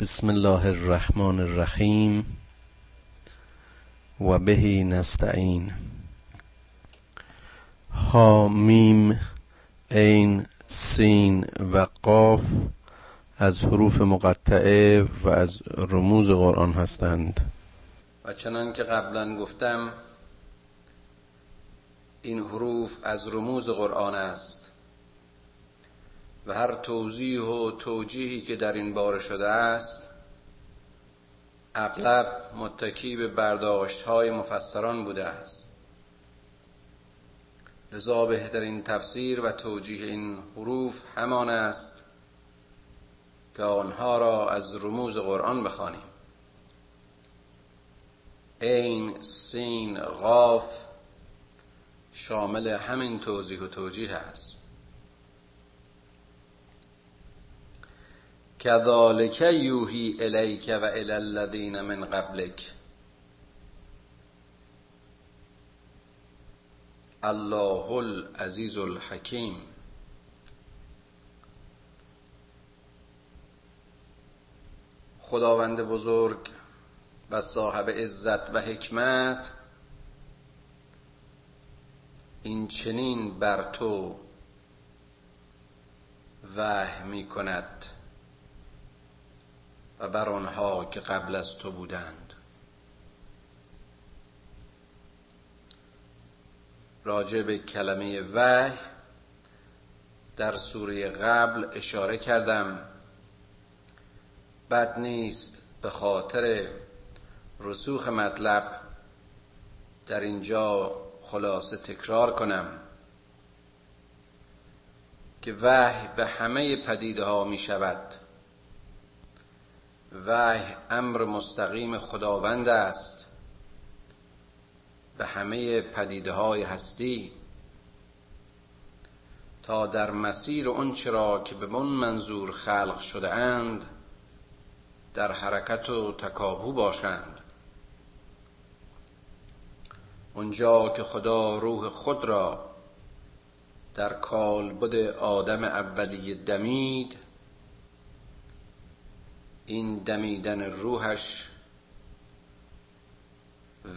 بسم الله الرحمن الرحیم و بهی نستعین. حامیم عین سین و قاف از حروف مقطعه و از رموز قرآن هستند. و چنان که قبلا گفتم این حروف از رموز قرآن است. و هر توضیح و توجیهی که در این باره شده است اغلب متکی به برداشت های مفسران بوده است. لذا بهترین تفسیر و توجیه این حروف همان است که آنها را از رموز قرآن بخوانیم. عین سین غاف شامل همین توضیح و توجیه است. کذالک یوهی الیک و الی من قبلک الله العزیز الحکیم خداوند بزرگ و صاحب عزت و حکمت این چنین بر تو وحی می کند و بر آنها که قبل از تو بودند. راجع به کلمه وحی در سوره قبل اشاره کردم. بد نیست به خاطر رسوخ مطلب در اینجا خلاصه تکرار کنم که وحی به همه پدیده ها می شود وحی امر مستقیم خداوند است. به همه پدیده های هستی. تا در مسیر اون چرا که به اون منظور خلق شده اند در حرکت و تکابو باشند. اونجا که خدا روح خود را در کالبد آدم اولی دمید این دمیدن روحش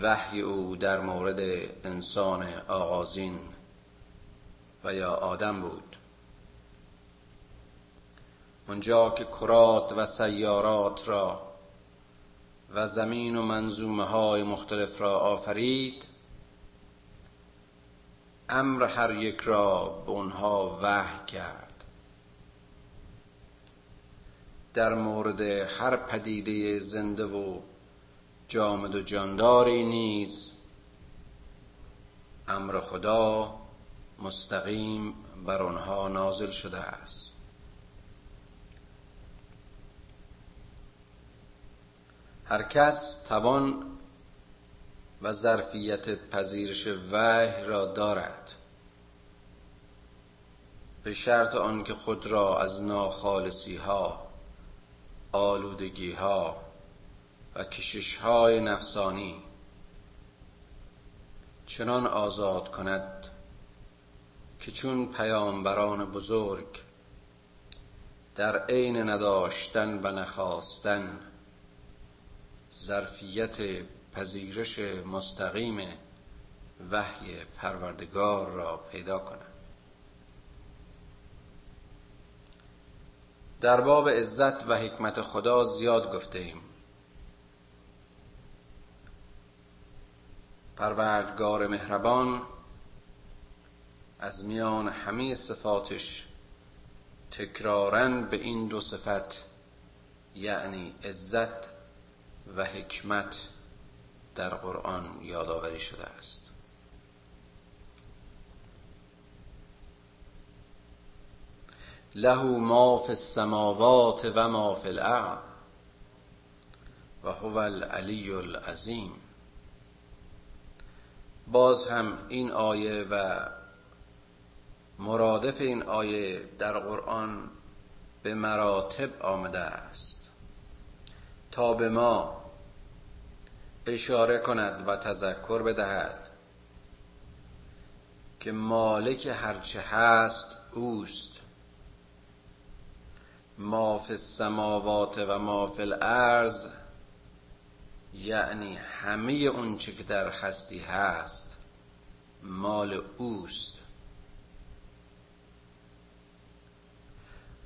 وحی او در مورد انسان آغازین و یا آدم بود. اونجا که کرات و سیارات را و زمین و منظومه های مختلف را آفرید امر هر یک را به اونها وحی کرد. در مورد هر پدیده زنده و جامد و جانداری نیز امر خدا مستقیم بر آنها نازل شده است. هر کس توان و ظرفیت پذیرش وحی را دارد. به شرط آنکه خود را از ناخالصی ها آلودگی ها و کشش های نفسانی چنان آزاد کند که چون پیامبران بزرگ در عین نداشتن و نخواستن ظرفیت پذیرش مستقیم وحی پروردگار را پیدا کنند. در باب عزت و حکمت خدا زیاد گفته ایم. پروردگار مهربان از میان همه صفاتش تکرارن به این دو صفت یعنی عزت و حکمت در قرآن یادآوری شده است. له ما فی السماوات و ما فی الارض و هو العلی العظیم. باز هم این آیه و مرادف این آیه در قرآن به مراتب آمده است. تا به ما اشاره کند و تذکر بدهد که مالک هرچه هست اوست. ما فی السماوات و ما فی الارض یعنی همه اون چه که در هستی هست مال اوست.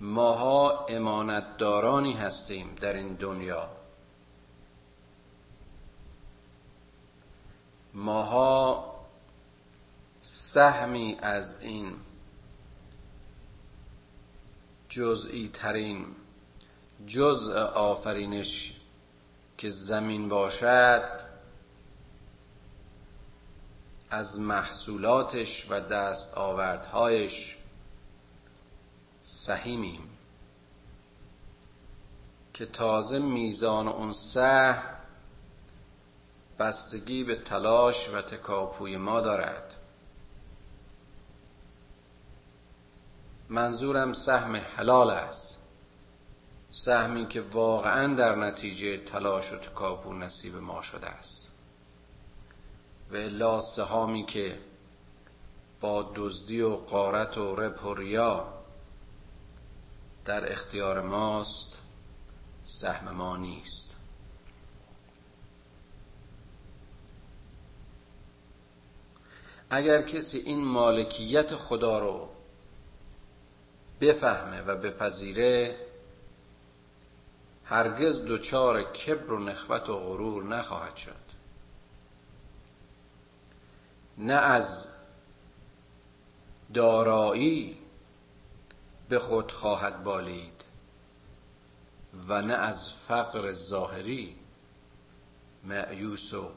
ماها امانتدارانی هستیم در این دنیا. ماها سهمی از این جزئی ترین جزء آفرینش که زمین باشد از محصولاتش و دست آوردهایش سهیمیم که تازه میزان اون سه بستگی به تلاش و تکاپوی ما دارد. منظورم سهم حلال است. سهمی که واقعا در نتیجه تلاش و تکاپو نصیب ما شده است. و الا سهامی که با دزدی و قارت و ربح و ریا در اختیار ماست سهم ما نیست. اگر کسی این مالکیت خدا رو بفهمه و بپذیره هرگز دچار کبر و نخوت و غرور نخواهد شد. نه از دارایی به خود خواهد بالید و نه از فقر ظاهری معیوس و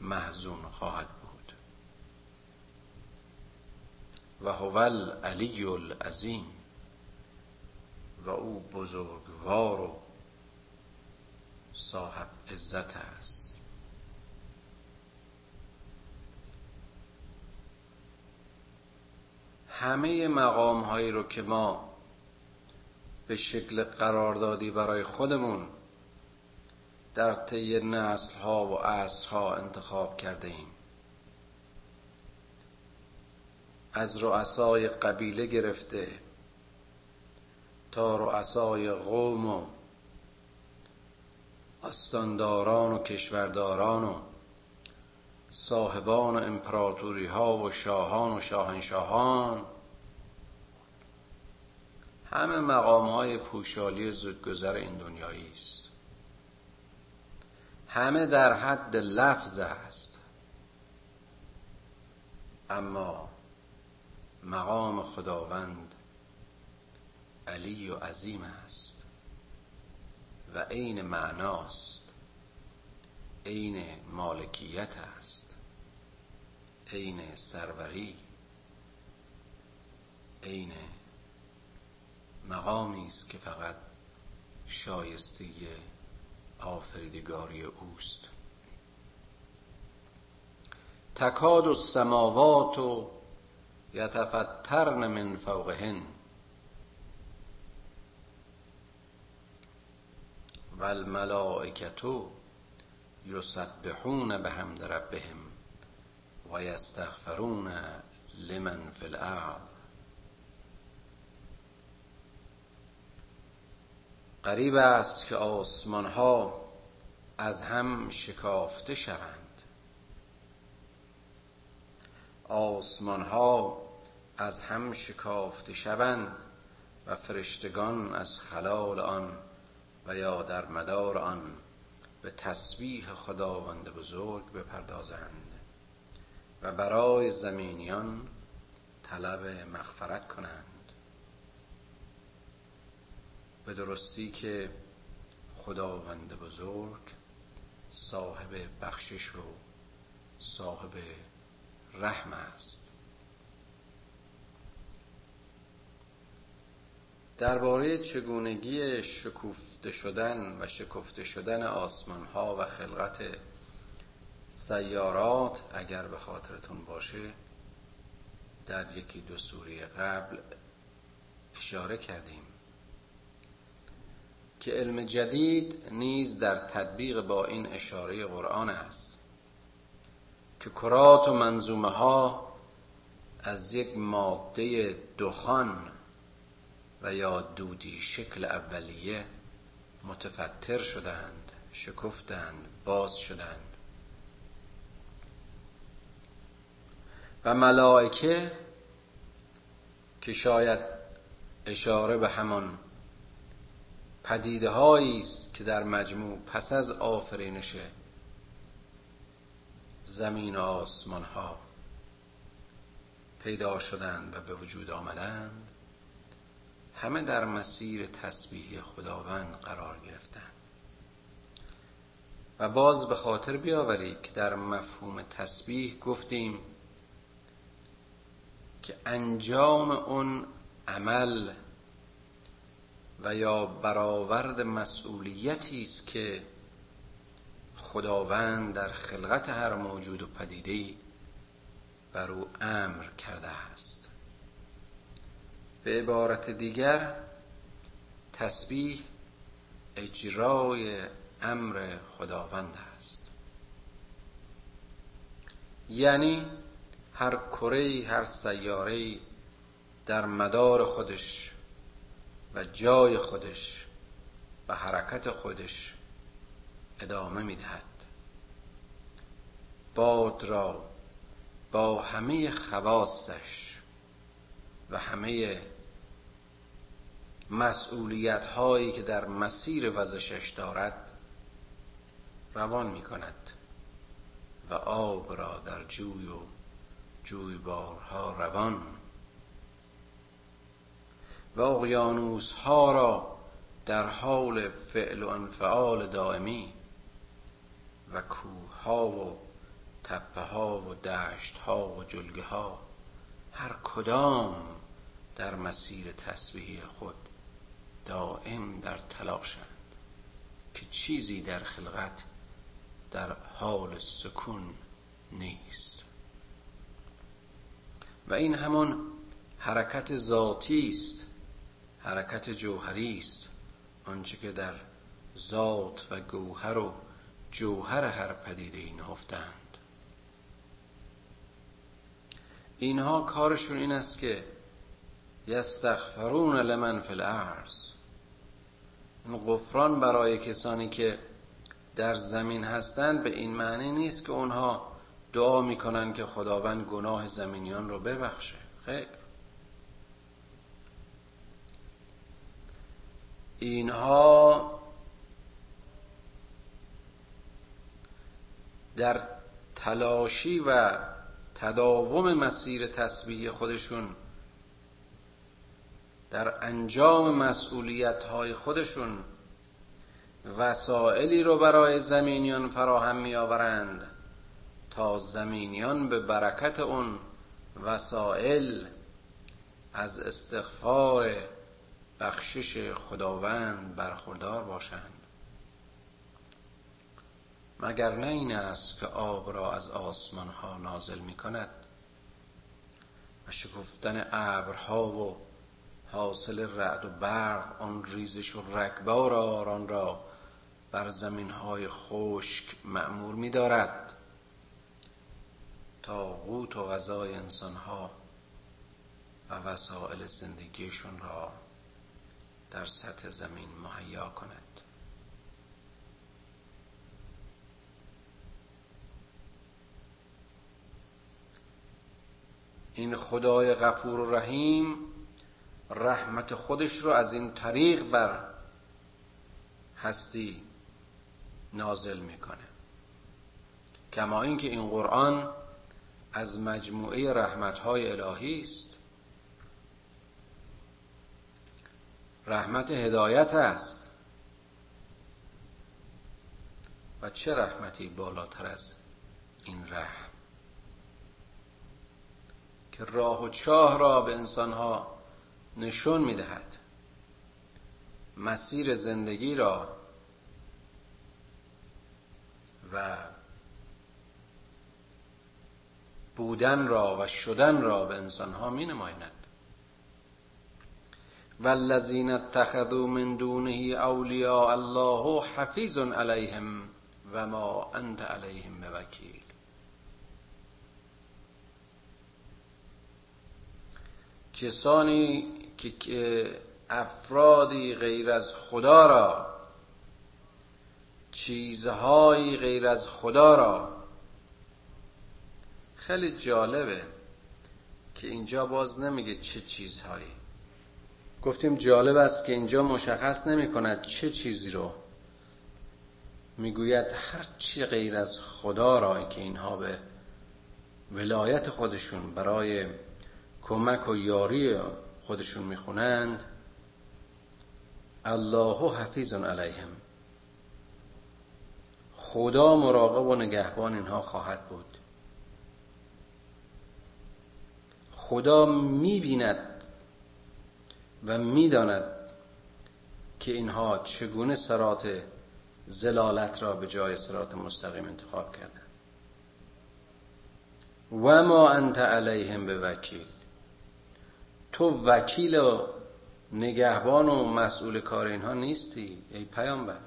محزون خواهد بود و هو العلی العظیم و او بزرگوار و صاحب عزت است. همه مقام هایی رو که ما به شکل قراردادی برای خودمون در طی نسل ها و عصر ها انتخاب کرده ایم. از رؤسای قبیله گرفته تا رؤسای قوم و استانداران و کشورداران و صاحبان امپراتوری ها و شاهان و شاهنشاهان همه مقام های پوشالی زودگذر این دنیایی است. همه در حد لفظ است. اما مقام خداوند علی و عظیم است و عین معناست عین مالکیت است عین سروری عین مقامی است که فقط شایسته آفریدگاری اوست. تکاد السماوات و یتفترن من فوقهن. و الملائکتو یسبحون بحمد ربهم و یستغفرون لمن فی الارض. قریب است که آسمان ها از هم شکافته شوند. آسمان ها از هم شکافته شوند و فرشتگان از خلال آن و یا در مدار آن به تسبیح خداوند بزرگ بپردازند و برای زمینیان طلب مغفرت کنند. به درستی که خداوند بزرگ صاحب بخشش و صاحب رحم است. درباره چگونگی شکوفته شدن و شکفته شدن آسمان ها و خلقت سیارات اگر به خاطرتون باشه در یکی دو سوری قبل اشاره کردیم که علم جدید نیز در تطبیق با این اشاره قرآن است. که کرات و منظومه ها از یک ماده دخان و یا دودی شکل اولیه متفتر شدند شکفتند باز شدند و ملائکه که شاید اشاره به همان پدیده است که در مجموع پس از آفرینش زمین و آسمان ها پیدا شدند و به وجود آمدند همه در مسیر تسبیح خداوند قرار گرفتند. و باز به خاطر بیاورید که در مفهوم تسبیح گفتیم که انجام اون عمل و یا برآورد مسئولیتی است که خداوند در خلقت هر موجود و پدیده بر او امر کرده است. به عبارت دیگر تسبیح اجرای امر خداوند است. یعنی هر کره هر سیاره در مدار خودش و جای خودش و حرکت خودش ادامه می‌دهد. باد را با همه خواستش و همه مسئولیت هایی که در مسیر وزشش دارد روان می کند و آب را در جوی و جویبارها روان و اقیانوس ها را در حال فعل و انفعال دائمی و کوه ها و تپه ها و دشت ها و جلگه ها هر کدام در مسیر تسبیح خود دائم در تلاشند که چیزی در خلقت در حال سکون نیست. و این همون حرکت ذاتی است حرکت جوهری است آنچه که در ذات و گوهر و جوهر هر پدیده نهفتند. اینها کارشون این است که یستغفرون لمن فی الارض. این غفران برای کسانی که در زمین هستند به این معنی نیست که اونها دعا می‌کنن که خداوند گناه زمینیان رو ببخشه. خیر. اینها در تلاشی و تداوم مسیر تسبیح خودشون در انجام مسئولیت های خودشون وسائلی رو برای زمینیان فراهم می آورند تا زمینیان به برکت اون وسائل از استغفار بخشش خداوند برخوردار باشند. مگر نه این است که آب را از آسمان ها نازل می کند و شکفتن ابرها و حاصل رعد و برق آن ریزش و رگبار آن را بر زمین های خشک معمور می دارد تا قوت و غذای انسان ها و وسایل زندگیشون را در سطح زمین مهیا کند. این خدای غفور و رحیم رحمت خودش رو از این طریق بر هستی نازل می‌کنه. کما اینکه این قرآن از مجموعه رحمتهای الهی است. رحمت هدایت است. و چه رحمتی بالاتر از این رحم؟ که راه و چاه را به انسانها نشون می‌دهد. مسیر زندگی را و بودن را و شدن را به انسانها می نمایند والذین اتخذوا من دونه اولیاء الله حفیظ علیهم و ما انت علیهم بوکیل. کسانی که افرادی غیر از خدا را چیزهایی غیر از خدا را. خیلی جالبه که اینجا باز نمیگه چه چیزهایی. گفتیم جالب است که اینجا مشخص نمی کند چه چیزی رو. می‌گوید هر چی غیر از خدا را که اینها به ولایت خودشون برای کمک و یاری خودشون می‌خونند. الله حفیظ علیهم. خدا مراقب و نگهبان اینها خواهد بود. خدا می‌بیند و می‌داند که اینها چگونه سرات زلالت را به جای سرات مستقیم انتخاب کردن و ما انت علیهم به وکیل تو وکیل و نگهبان و مسئول کار اینها نیستی ای پیامبر.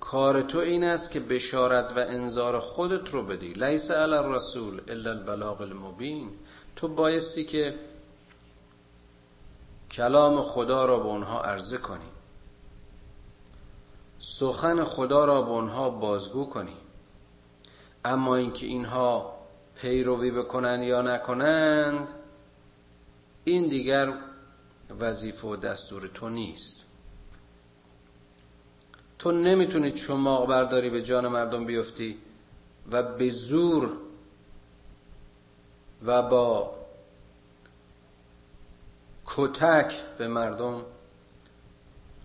کار تو این است که بشارت و انذار خودت رو بدی. لیس علی الرسول الا البلاغ المبین. تو بایستی که کلام خدا را به اونها عرضه کنی. سخن خدا را به اونها بازگو کنی. اما اینکه اینها پیروی بکنند یا نکنند این دیگر وظیفه و دستور تو نیست. تو نمی‌تونی چماق برداری به جان مردم بیفتی و به زور و با کتک به مردم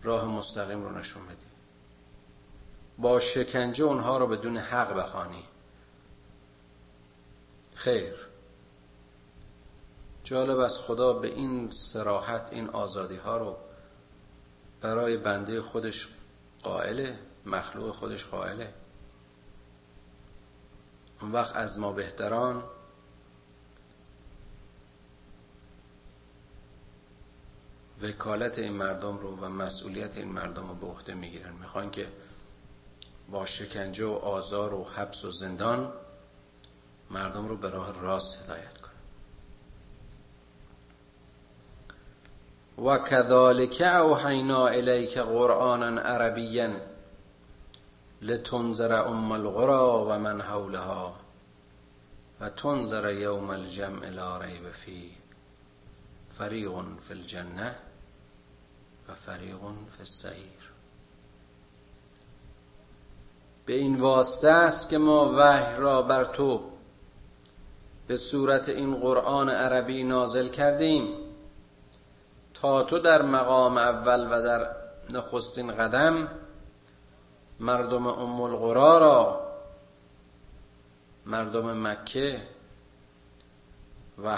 راه مستقیم رو نشون بدی. با شکنجه اونها رو بدون حق بخوانی. خیر. جالب است خدا به این سراحت این آزادی ها رو برای بنده خودش قائله مخلوق خودش قائله. اون وقت از ما بهتران وکالت این مردم رو و مسئولیت این مردم رو به عهده می‌گیرن. می‌خوان که با شکنجه و آزار و حبس و زندان مردم رو به راه راست هدایت کنن و كذلك اوحینا الیک قرآنا عربیا لتنذر ام القرى و من حولها و تنذر یوم الجمع لا ریب فیه فریق فی الجنه و فریق فی السعیر. به این واسطه است که ما وحی را بر تو به صورت این قرآن عربی نازل کردیم تا تو در مقام اول و در نخستین قدم مردم ام القرا را مردم مکه و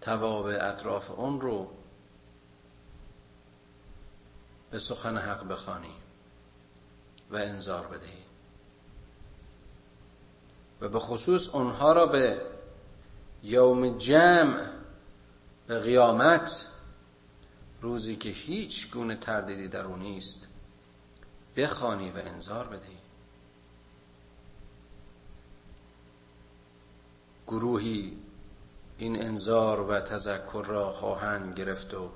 تواب اطراف اون رو به سخن حق بخوانی و انذار بدهی. و به خصوص اونها را به یوم جمع به قیامت روزی که هیچ گونه تردیدی در اون نیست بخوانی و انذار بدهی. گروهی این انذار و تذکر را خواهند گرفت و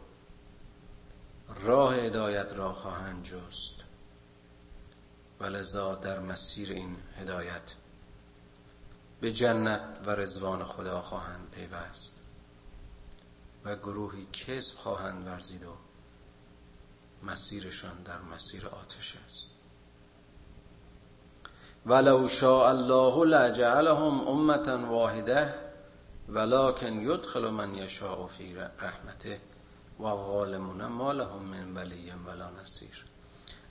راه هدایت را خواهند جست. ولذا در مسیر این هدایت به جنت و رزوان خدا خواهند پیوست و گروهی کذب خواهند ورزید و مسیرشان در مسیر آتش است. ولو شاء الله لجعلهم امتا واحده ولكن يدخل من یشاء فی رحمته و غالمون ما لهم من ولی ولا نصیر.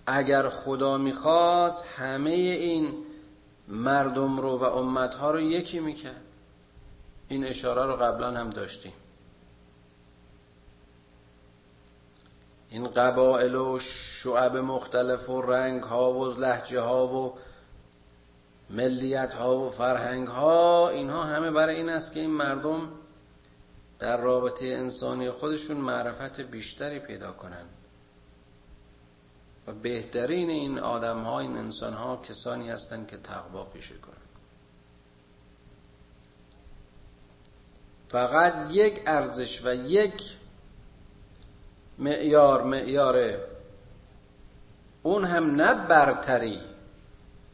اگر خدا می‌خواست همه این مردم رو و امتها رو یکی می‌کرد. این اشاره رو قبلا هم داشتیم. این قبائل و شعب مختلف و رنگ ها و لحجه ها و ملیت ها و فرهنگ ها اینها همه برای این است که این مردم در رابطه انسانی خودشون معرفت بیشتری پیدا کنند و بهترین این آدم ها این انسان ها کسانی هستند که تقوا پیشه کنند. فقط یک ارزش و یک معیار معیار اون هم نه برتری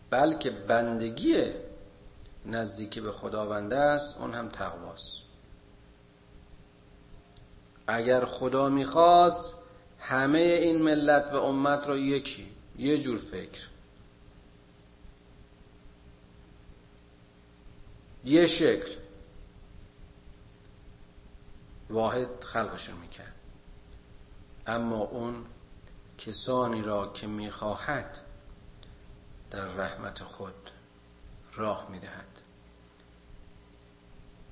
بلکه بندگی نزدیکی به خداونده است اون هم تقواست. اگر خدا می‌خواست همه این ملت و امت را یکی یه جور فکر. یه شکل. واحد خلقشون می‌کرد. اما اون کسانی را که می‌خواهد در رحمت خود راه می‌دهد.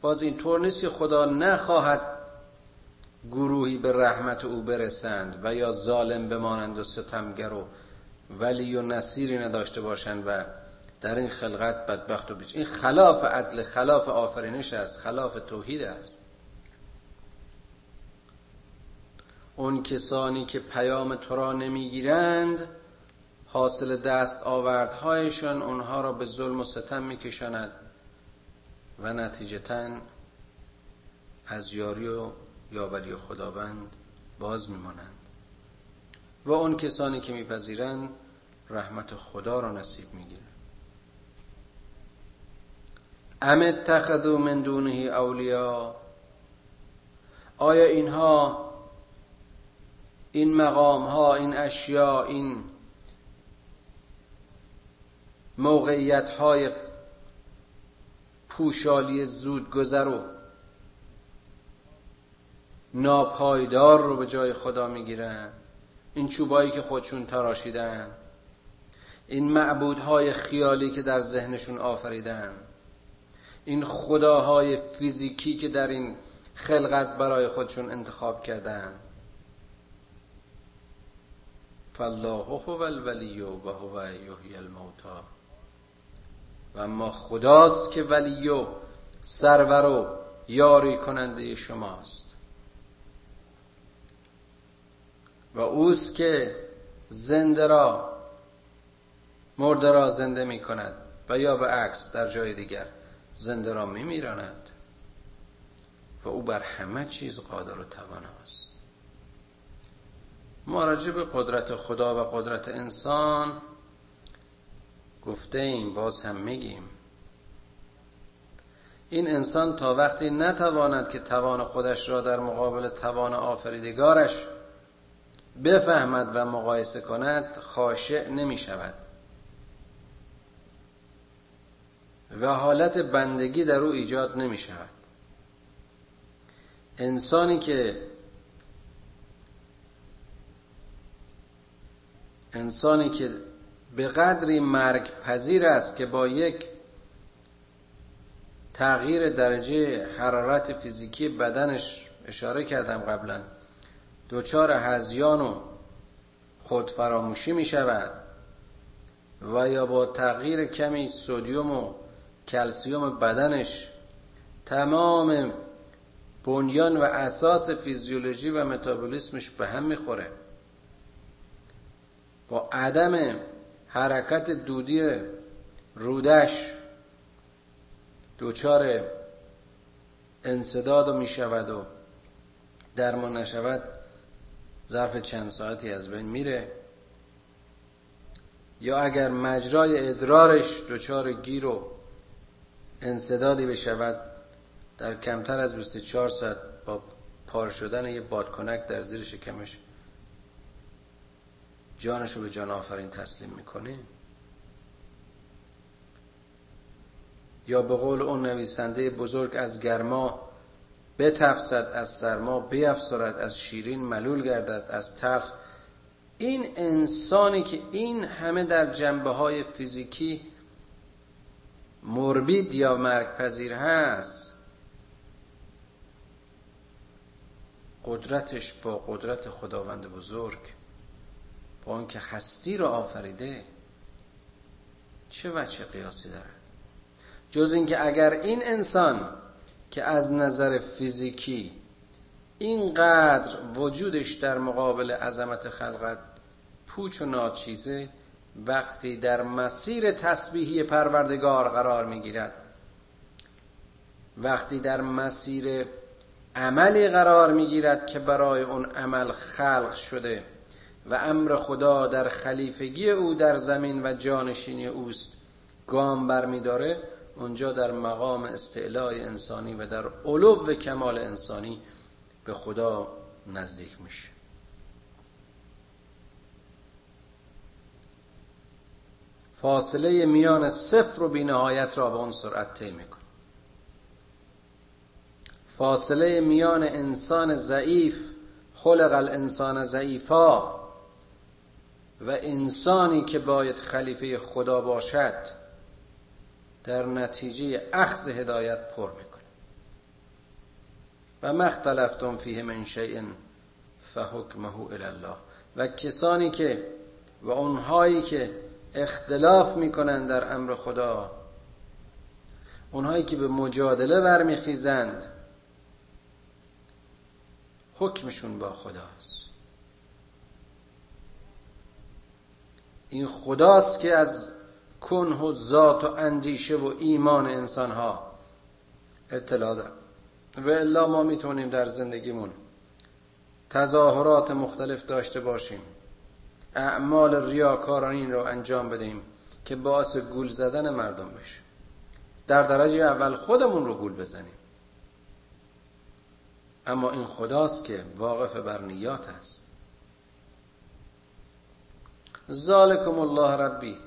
باز این طور نیست که خدا نخواهد گروهی به رحمت او برسند و یا ظالم بمانند و ستمگر و ولی و نصیری نداشته باشند و در این خلقت بدبخت و بیچ این خلاف عدل خلاف آفرینش است خلاف توحید است. اون کسانی که پیام تو را نمی‌گیرند حاصل دست آوردهایشان اونها را به ظلم و ستم میکشاند و نتیجتا از یاری و یاوری خداوند باز میمانند. و اون کسانی که میپذیرند رحمت خدا را نصیب می‌گیرند. ام اتخذوا من دونه اولیا آیا اینها این مقام ها این اشیاء این موقعیت های پوشالی زود گذر و ناپایدار رو به جای خدا می‌گیرن. این چوبایی که خودشون تراشیدن. این معبودهای خیالی که در ذهنشون آفریدن. این خداهای فیزیکی که در این خلقت برای خودشون انتخاب کردن. فالله هو الولی و هو یحیی الموتا و اما خداست که ولی و سرور و یاری کننده شماست. و اوست که زنده را مرده را زنده می کند و یا به عکس در جای دیگر زنده را می میراند و او بر همه چیز قادر و تواناست ما راجع به قدرت خدا و قدرت انسان گفته ایم باز هم میگیم. این انسان تا وقتی نتواند که توان خودش را در مقابل توان آفریدگارش بفهمد و مقایسه کند خاشع نمی شود و حالت بندگی در او ایجاد نمی شود انسانی که انسانی که به قدری مرگ پذیر است که با یک تغییر درجه حرارت فیزیکی بدنش اشاره کردم قبلا دوچار هزیان و خود فراموشی می شود و یا با تغییر کمی سودیوم و کلسیوم بدنش تمام بنیان و اساس فیزیولوژی و متابولیسمش به هم می‌خوره با عدم حرکت دودی رودش دوچار انصداد می شود و درمان نشود. ظرف چند ساعتی از بین میره. یا اگر مجرای ادرارش دچار گیر و انصدادی بشود در کمتر از 24 ساعت با پار شدن یه بادکنک در زیر شکمش جانشو به جان آفرین تسلیم می‌کنه یا به قول اون نویسنده بزرگ از گرما بتفسد از سرما بیافسرد از شیرین ملول گردد از تلخ. این انسانی که این همه در جنبه های فیزیکی مربید یا مرگ پذیر هست قدرتش با قدرت خداوند بزرگ با که هستی رو آفریده چه وچه قیاسی دارد؟ جز اینکه اگر این انسان که از نظر فیزیکی اینقدر وجودش در مقابل عظمت خلقت پوچ و ناچیزه وقتی در مسیر تسبیحی پروردگار قرار می‌گیرد. وقتی در مسیر عملی قرار می‌گیرد که برای اون عمل خلق شده و امر خدا در خلیفگی او در زمین و جانشینی اوست گام برمیداره اونجا در مقام استعلای انسانی و در علو کمال انسانی به خدا نزدیک میشه. فاصله میان صفر و بینهایت را به اون سرعت طی می‌کنه. فاصله میان انسان ضعیف خلق الانسان ضعیفا و انسانی که باید خلیفه خدا باشد در نتیجه اخذ هدایت پر می‌کنه. و مختلفتم فیه من شیء فحکمه الله و کسانی که و اونهایی که اختلاف می‌کنند در امر خدا اونهایی که به مجادله برمیخیزند حکمشون با خداست. این خداست که از کنه و ذات و اندیشه و ایمان انسان ها اطلاع دارد و الا ما می‌تونیم در زندگیمون تظاهرات مختلف داشته باشیم. اعمال ریاکارانی رو انجام بدهیم که باعث گول زدن مردم بشه. در درجه اول خودمون رو گول بزنیم. اما این خداست که واقف بر نیات است. ذالکم الله ربی.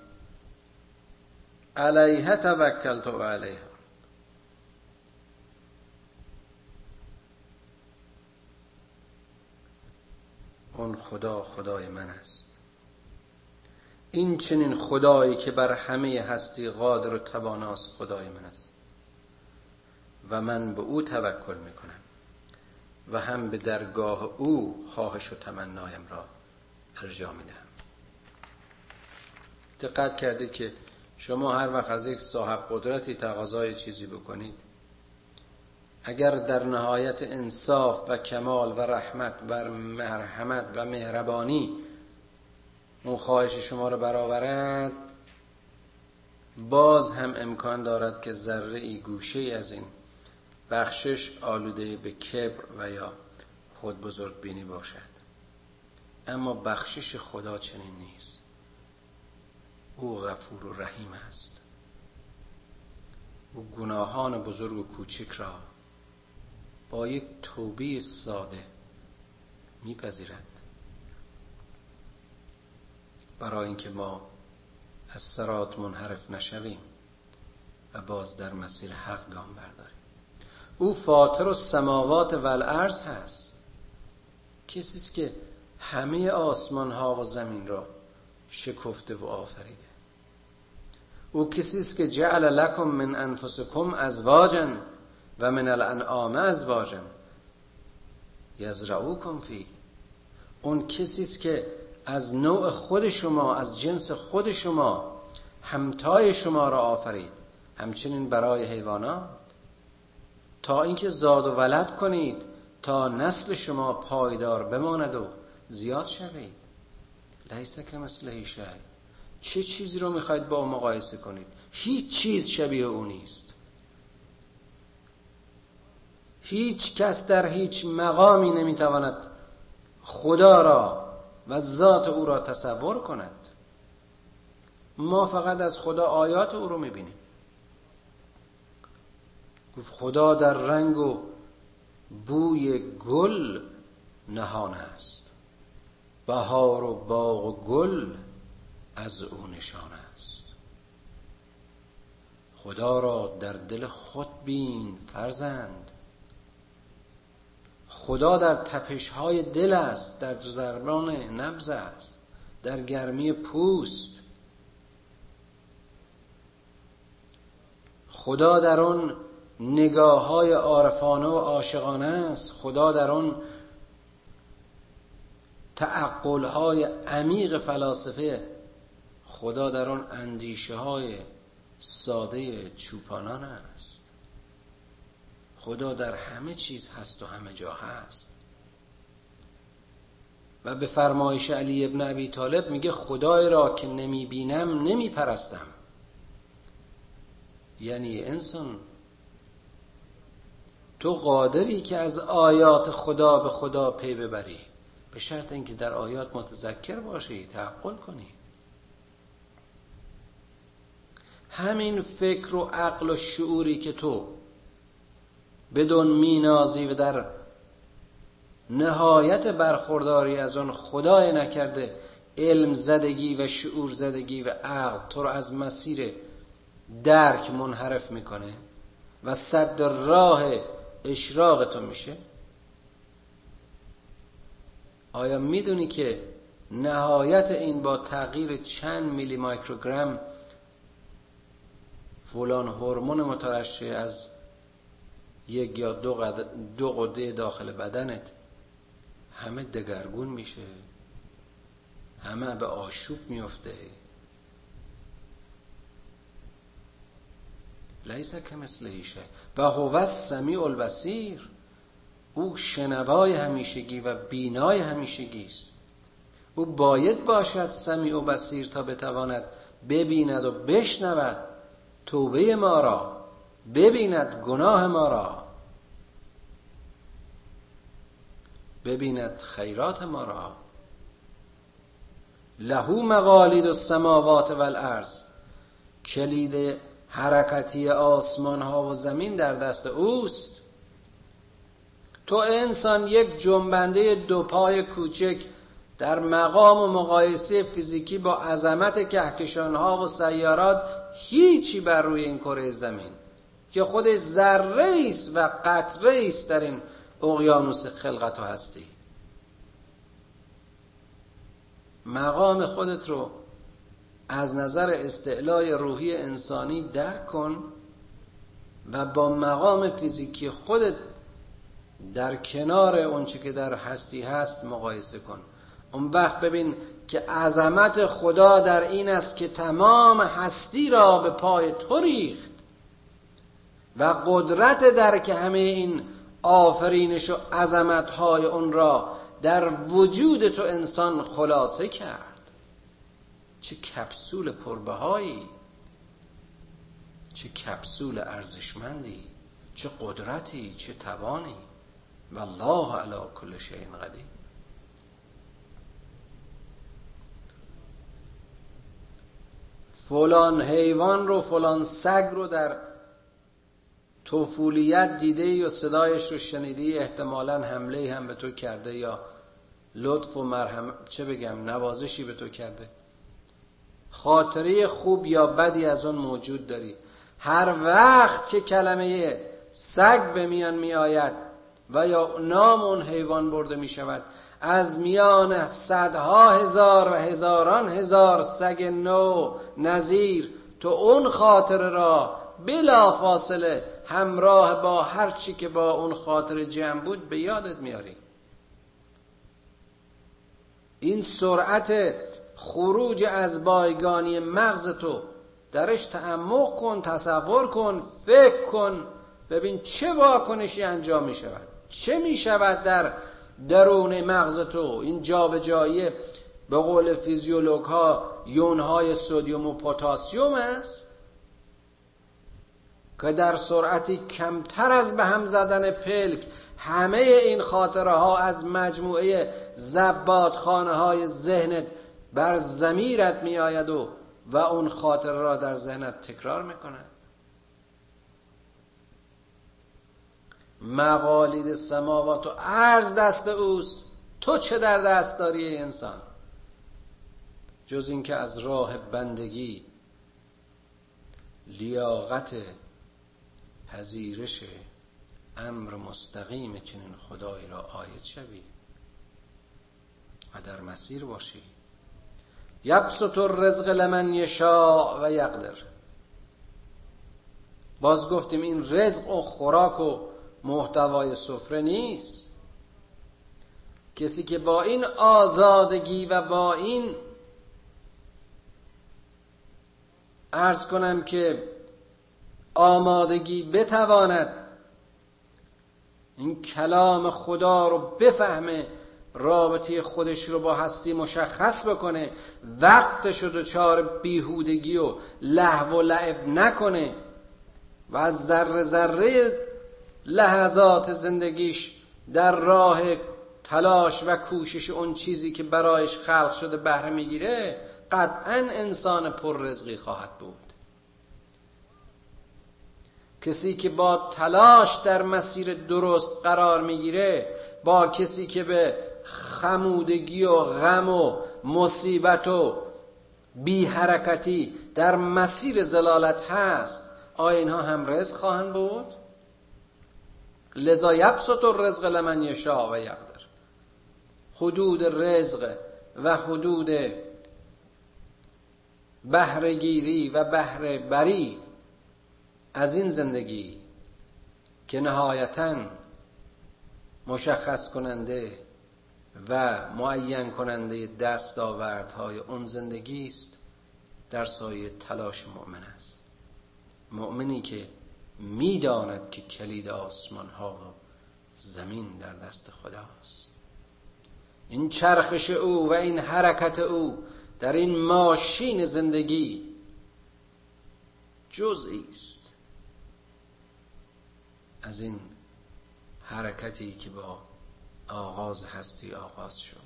علیه توکلت و علیه اون خدا خدای من است. این چنین خدایی که بر همه هستی قادر و تواناست خدای من است. و من به او توکل می‌کنم و هم به درگاه او خواهش و تمنایم را ارجا میدم دقت کردید که شما هر وقت از یک صاحب قدرتی تقاضای چیزی بکنید اگر در نهایت انصاف و کمال و رحمت و مرحمت و مهربانی اون خواهش شما رو برآورد باز هم امکان دارد که ذره ای گوشه از این بخشش آلوده به کبر و یا خود بزرگ بینی باشد. اما بخشش خدا چنین نیست. او غفور و رحیم است. او گناهان بزرگ و کوچک را با یک توبه ساده میپذیرد. برای اینکه ما از سرات منحرف نشویم و باز در مسیر حق گام برداریم. او فاطر و سماوات و الارض هست. کسی است که همه آسمان ها و زمین را شکفته و آفریده. او کسی است که جعل لکم من انفسکم ازواجا و من الانعام ازواجا یزرعوکم فی اون کسی است که از نوع خود شما از جنس خود شما همتای شما را آفرید. همچنین برای حیوانات. تا اینکه زاد و ولد کنید تا نسل شما پایدار بماند و زیاد شوید. لیس که مثل شی چه چیزی رو می‌خواید با او مقایسه کنید؟ هیچ چیز شبیه او نیست. هیچ کس در هیچ مقامی نمی‌تواند خدا را و ذات او را تصور کند. ما فقط از خدا آیات او رو می‌بینیم. گفت خدا در رنگ و بوی گل نهان است. بهار و باغ و گل از او نشان است. خدا را در دل خود بین فرزند. خدا در تپش های دل است در ضربان نبز است در گرمی پوست. خدا در آن نگاه های عارفانه و عاشقانه است. خدا در آن تعقل های عمیق فلاسفه خدا در آن اندیشه های ساده چوپانان است. خدا در همه چیز هست و همه جا هست. و به فرمایش علی ابن ابی طالب میگه خدای را که نمی بینم نمی پرستم یعنی انسان تو قادری که از آیات خدا به خدا پی ببری؟ به شرط اینکه در آیات متذکر باشی تعقل کنی. همین فکر و عقل و شعوری که تو بدون مینازی و در نهایت برخورداری از آن خدای نکرده علم زدگی و شعور زدگی و عقل تو رو از مسیر درک منحرف می‌کنه و صد راه اشراق تو میشه. آیا می‌دونی که نهایت این با تغییر چند میلی مایکروگرم فلان هورمون مترشح از یک یا دو, دو قده داخل بدنت همه دگرگون میشه همه به آشوب میفته. لیس که مثل ایشه و هو السمیع البصیر. او شنوای همیشگی و بینای همیشگی است. او باید باشد سمیع و بصیر تا بتواند ببیند و بشنود. توبه ما را ببیند گناه ما را. ببیند خیرات ما را. لهو مقالید السماوات والارض. کلید حرکتی آسمان ها و زمین در دست اوست. تو انسان یک جنبنده دو پای کوچک در مقام و مقایسه فیزیکی با عظمت کهکشان ها و سیارات هیچی بر روی این کره زمین که خود ذره است و قطره است در این اقیانوس خلقت و هستی. مقام خودت رو از نظر استعلای روحی انسانی درک کن و با مقام فیزیکی خودت در کنار اونچه که در هستی هست مقایسه کن. اون وقت ببین که عظمت خدا در این است که تمام هستی را به پای تو ریخت و قدرت در که همه این آفرینش و عظمت های اون را در وجود تو انسان خلاصه کرد. چه کپسول پربهایی! چه کپسول ارزشمندی! چه قدرتی! چه توانی! والله علی کل شیء قدیر! فلان حیوان رو فلان سگ رو در طفولیت دیده یا صدایش رو شنیدی احتمالا حمله هم به تو کرده یا لطف و مرهم چه بگم نوازشی به تو کرده. خاطره خوب یا بدی از اون موجود داری. هر وقت که کلمه سگ به میان می آید و یا نام اون حیوان برده می شود از میان صدها هزار و هزاران هزار سگ نو نظیر تو اون خاطره را بلا فاصله همراه با هر چی که با اون خاطر جمع بود به یادت میاری. این سرعت خروج از بایگانی مغز تو درش تعمق کن تصور کن فکر کن. ببین چه واکنشی انجام می شود چه می شود در درون مغز تو. این جابجایی به قول فیزیولوگ ها یون های سودیوم و پتاسیم است که در سرعتی کمتر از به هم زدن پلک همه این خاطره ها از مجموعه زباد خانه های ذهنت بر زمیرت می آید و و اون خاطره را در ذهنت تکرار می‌کنه مقالید سماوات و عرض دست اوست. تو چه در دست داری انسان؟ جز اینکه از راه بندگی لیاقت پذیرش امر مستقیم چنین خدایی را آید شوی و در مسیر باشی. یبسط الرزق لمن یشاء و یقدر. باز گفتیم این رزق و خوراک و محتوای سفره نیست. کسی که با این آزادگی و با این ارز کنم که آمادگی بتواند این کلام خدا رو بفهمه رابطه خودش رو با هستی مشخص بکنه وقتش رو دچار بیهودگی و لحو و لعب نکنه و از ذره ذره لحظات زندگیش در راه تلاش و کوشش اون چیزی که برایش خلق شده بهره می‌گیره قطعا انسان پر رزقی خواهد بود. کسی که با تلاش در مسیر درست قرار می‌گیره با کسی که به خمودگی و غم و مصیبت و بی حرکتی در مسیر زلالت هست آیا اینها هم رزق خواهند بود؟ لذا یبسط الرزق لمن یشاء و یقدر. حدود رزق و حدود بهرهگیری و بهره بری از این زندگی که نهایتا مشخص کننده و معین کننده دستاوردهای اون زندگی است در سایه تلاش مؤمن است. مؤمنی که می‌داند که کلید آسمان ها و زمین در دست خداست. این چرخش او و این حرکت او در این ماشین زندگی جزئی است. از این حرکتی که با آغاز هستی آغاز شد.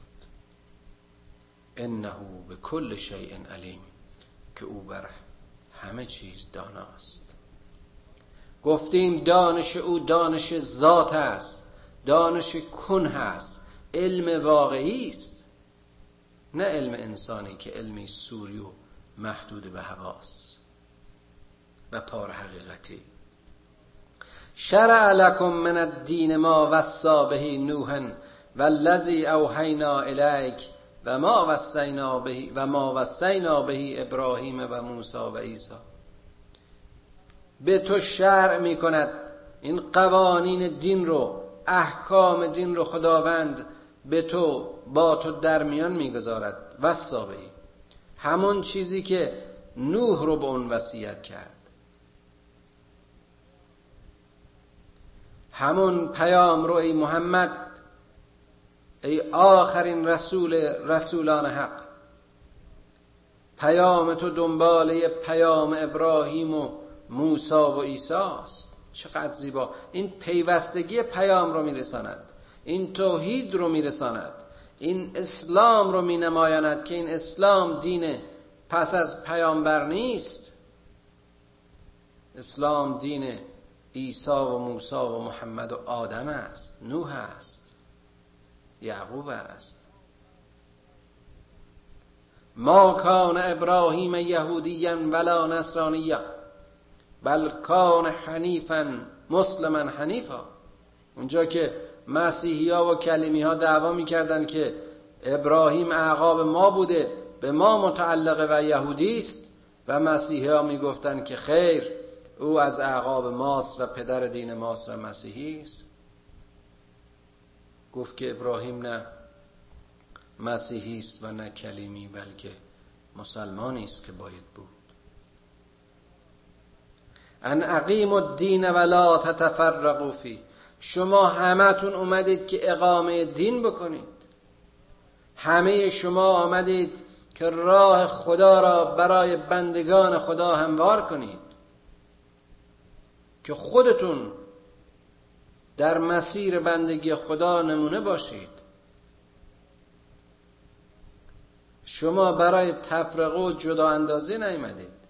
انه به کل شیء علیم که او بر همه چیز داناست. گفتیم دانش او دانش ذات است دانش کن هست. علم واقعی است. نه علم انسانی که علمی سوری و محدود به حواس و پار حقیقتی. شرع لکم من الدین ما وصا به نوحا والذی اوحینا الیک و ما وصینا به و ما وصینا به ابراهیم و موسی و عیسی. به تو شرع می کند این قوانین دین رو احکام دین رو خداوند به تو با تو در میان می‌گذارد. وصا به همون چیزی که نوح رو به اون وصیت کرد. همون پیام رو ای محمد ای آخرین رسول رسولان حق. پیام تو دنباله پیام ابراهیم و موسی و عیسی است. چقدر زیبا. این پیوستگی پیام رو میرساند. این توحید رو میرساند. این اسلام رو مینمایاند که این اسلام دین پس از پیامبر نیست. اسلام دین عیسی و موسی و محمد و آدم است. نوح است. یعقوب است. ما کان ابراهیم یهودیا ولا نصرانیا. بل کان حنیفا مسلما حنیفا. اونجا که مسیحی ها و کلیمی ها دعوا می‌کردن که ابراهیم اعقاب ما بوده به ما متعلقه و یهودی است. و مسیحی ها می‌گفتن که خیر او از اعقاب ماست و پدر دین ماست و مسیحی است. گفت که ابراهیم نه مسیحی است و نه کلیمی بلکه مسلمانی است که باید بود. ان اقیم الدین ولا تتفرقوا فی شما همتون اومدید که اقامه دین بکنید. همه شما آمدید که راه خدا را برای بندگان خدا هموار کنید. که خودتون در مسیر بندگی خدا نمونه باشید. شما برای تفرقه و جدا اندازی نیمدید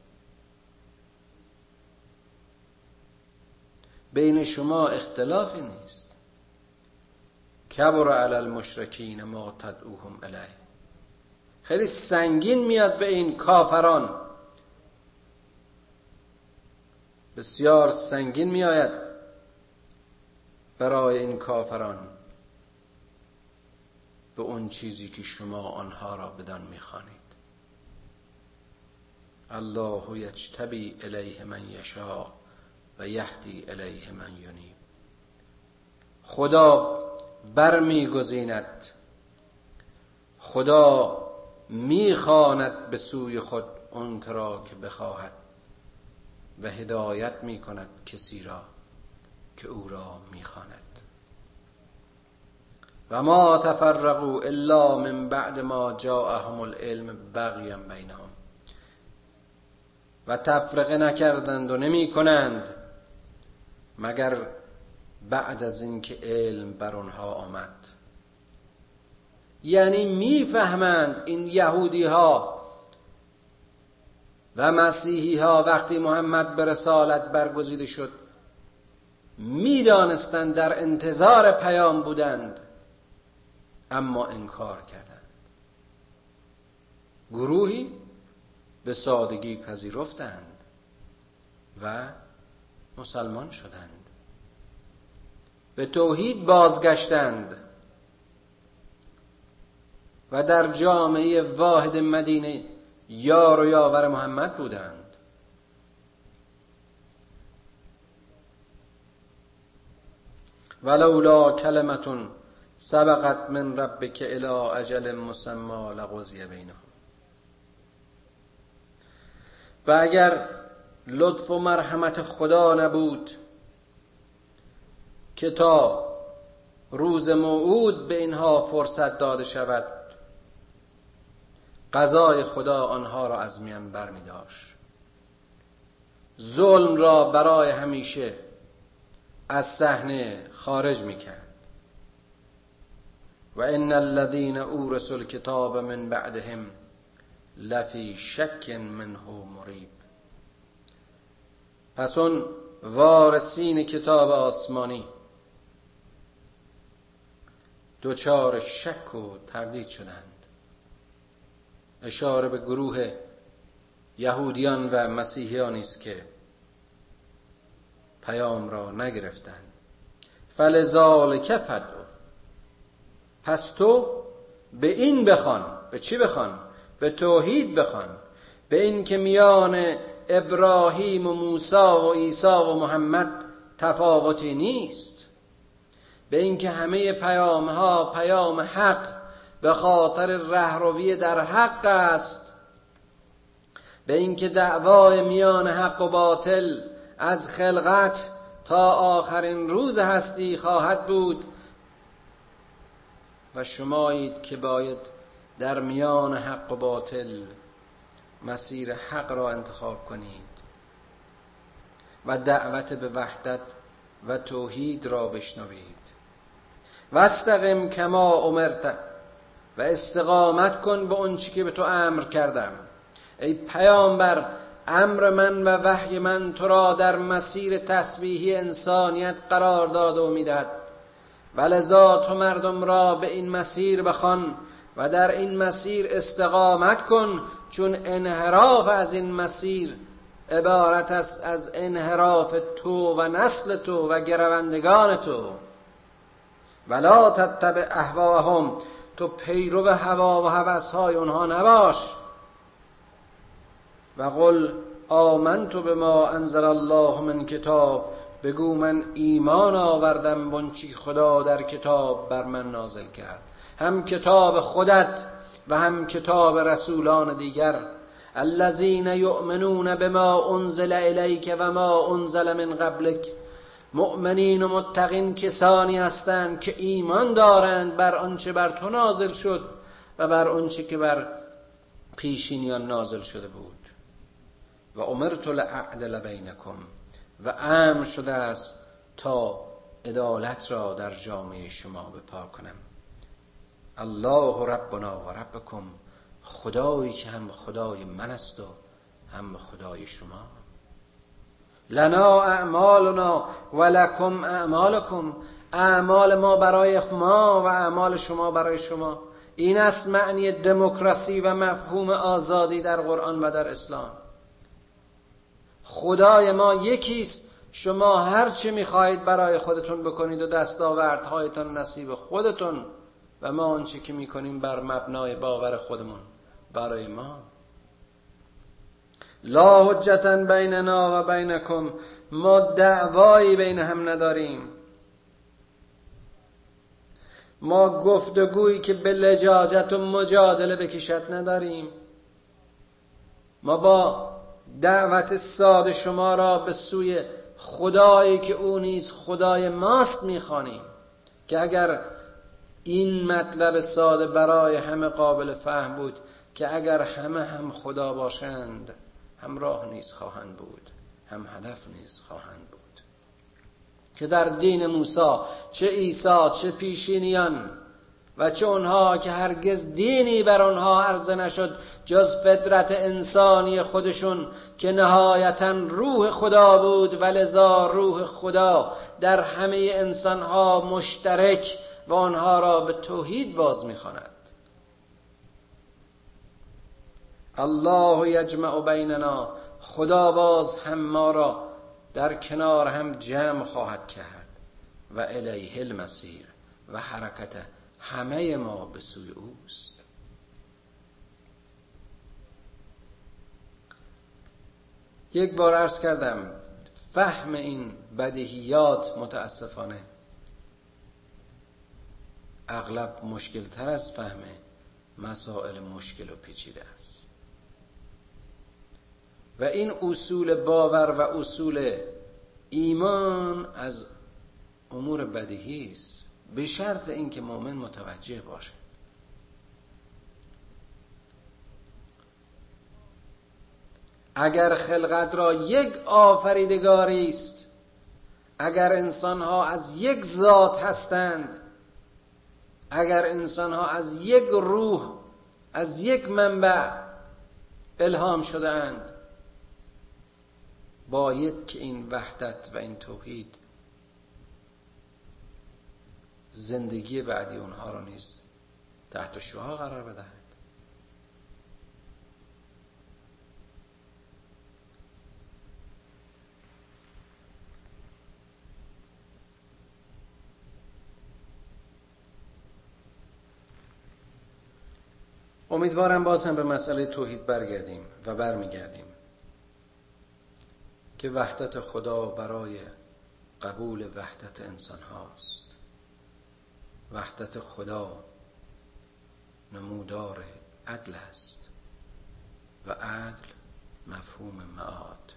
بین شما اختلافی نیست. کبر علی المشرکین ما تدعوهم الیه. خیلی سنگین میاد به این کافران. بسیار سنگین میآید برای این کافران به اون چیزی که شما آنها را بدان می‌خوانید. الله یجتبی الیه من یشاء. و یهدی الیه من ینیب خدا برمیگزیند. خدا می‌خواند به سوی خود اون را که بخواهد و هدایت می کند کسی را که او را می‌خواند. و ما تفرقوا الا من بعد ما جاءهم العلم بغیا بینهم. و تفرقه نکردند و نمی کنند مگر بعد از اینکه علم بر آنها آمد. یعنی می‌فهمند این یهودی ها و مسیحی ها وقتی محمد به رسالت برگزیده شد می‌دانستند در انتظار پیام بودند اما انکار کردند. گروهی به سادگی پذیرفتند و مسلمان شدند. به توحید بازگشتند. و در جامعه واحد مدینه یار و یاور محمد بودند. ولولا کلمتون سبقت من ربک الى اجل مسمى لقضی بینهم. و اگر لطف و مرحمت خدا نبود که تا روز موعود به اینها فرصت داده شود قضای خدا آنها را از میان بر می داشت. ظلم را برای همیشه از صحنه خارج می کرد. و ان الذين اورثوا الكتاب من بعدهم لفی شک منه مریب پس اون وارثین کتاب آسمانی. دوچار شک و تردید شدند. اشاره به گروه یهودیان و مسیحیانی است که پیام را نگرفتند. فلذالک فدعو پس تو به این بخوان به چی بخوان؟ به توحید بخوان. به این که میان ابراهیم و موسی و عیسی و محمد تفاوتی نیست. به اینکه همه پیام ها پیام حق به خاطر رهروی در حق است. به اینکه دعوای میان حق و باطل از خلقت تا آخرین روز هستی خواهد بود. و شمایید که باید در میان حق و باطل مسیر حق را انتخاب کنید و دعوت به وحدت و توحید را بشنوید. واستقم کما امرت و استقامت کن به اون که به تو امر کردم. ای پیامبر امر من و وحی من تو را در مسیر تسبیحی انسانیت قرار داده و می‌دهد. ولذا تو مردم را به این مسیر بخوان و در این مسیر استقامت کن چون انحراف از این مسیر عبارت است از انحراف تو و نسل تو و گروندگان تو. ولا تتبع احواهم تو پیرو هوا و هوسهای اونها نباش. و قل آمنت به ما انزل الله من کتاب بگو من ایمان آوردم بنچی خدا در کتاب بر من نازل کرد. هم کتاب خودت و هم کتاب رسولان دیگر. الذين یؤمنون بما انزل الیک و ما انزل من قبلک. مؤمنین و متقین کسانی هستند که ایمان دارند بر آنچه بر تو نازل شد و بر آنچه که بر پیشینیان نازل شده بود. و امرت لعدل بینکم و امر شده است تا عدالت را در جامعه شما بپا کنم. الله ربنا و ربکم خدایی که هم خدای من است و هم خدای شما. لنا اعمالنا و لکم اعمالکم اعمال ما برای ما و اعمال شما برای شما. این است معنی دموکراسی و مفهوم آزادی در قرآن و در اسلام. خدای ما یکیست شما هر چه می‌خواهید برای خودتون بکنید و دستاوردهایتان نصیب خودتون. و ما آنچه که می‌کنیم بر مبنای باور خودمون. برای ما. لا حجتا بیننا و بینکم. ما دعوایی بین هم نداریم. ما گفتگویی که به لجاجت و مجادله بکشد نداریم. ما با دعوت ساده شما را به سوی خدایی که او نیز خدای ماست می‌خوانیم. که اگر این مطلب ساده برای همه قابل فهم بود که اگر همه هم خدا باشند هم راه نیز خواهند بود هم هدف نیز خواهند بود. که در دین موسی چه عیسی چه پیشینیان و چه اونها که هرگز دینی بر آنها عرضه نشد جز فطرت انسانی خودشون که نهایتا روح خدا بود و لذا روح خدا در همه انسانها مشترک و آنها را به توحید باز می‌خواند. الله یجمع بیننا خدا باز هم ما را در کنار هم جمع خواهد کرد. و الیه المسیر و حرکت همه ما به سوی اوست. یک بار عرض کردم فهم این بدیهیات متاسفانه اغلب مشکل تر از فهم مسائل مشکل و پیچیده است. و این اصول باور و اصول ایمان از امور بدیهی است. به شرط اینکه مؤمن متوجه باشه. اگر خلقت را یک آفریدگاری است اگر انسان ها از یک ذات هستند اگر انسان ها از یک روح از یک منبع الهام شده اند باید که این وحدت و این توحید زندگی بعدی اونها رو نیست تحت شوها قرار بدهد. امیدوارم باز هم به مسئله توحید برگردیم و برمیگردیم. که وحدت خدا برای قبول وحدت انسان هاست. وحدت خدا نمودار عدل است و عدل مفهوم معاد.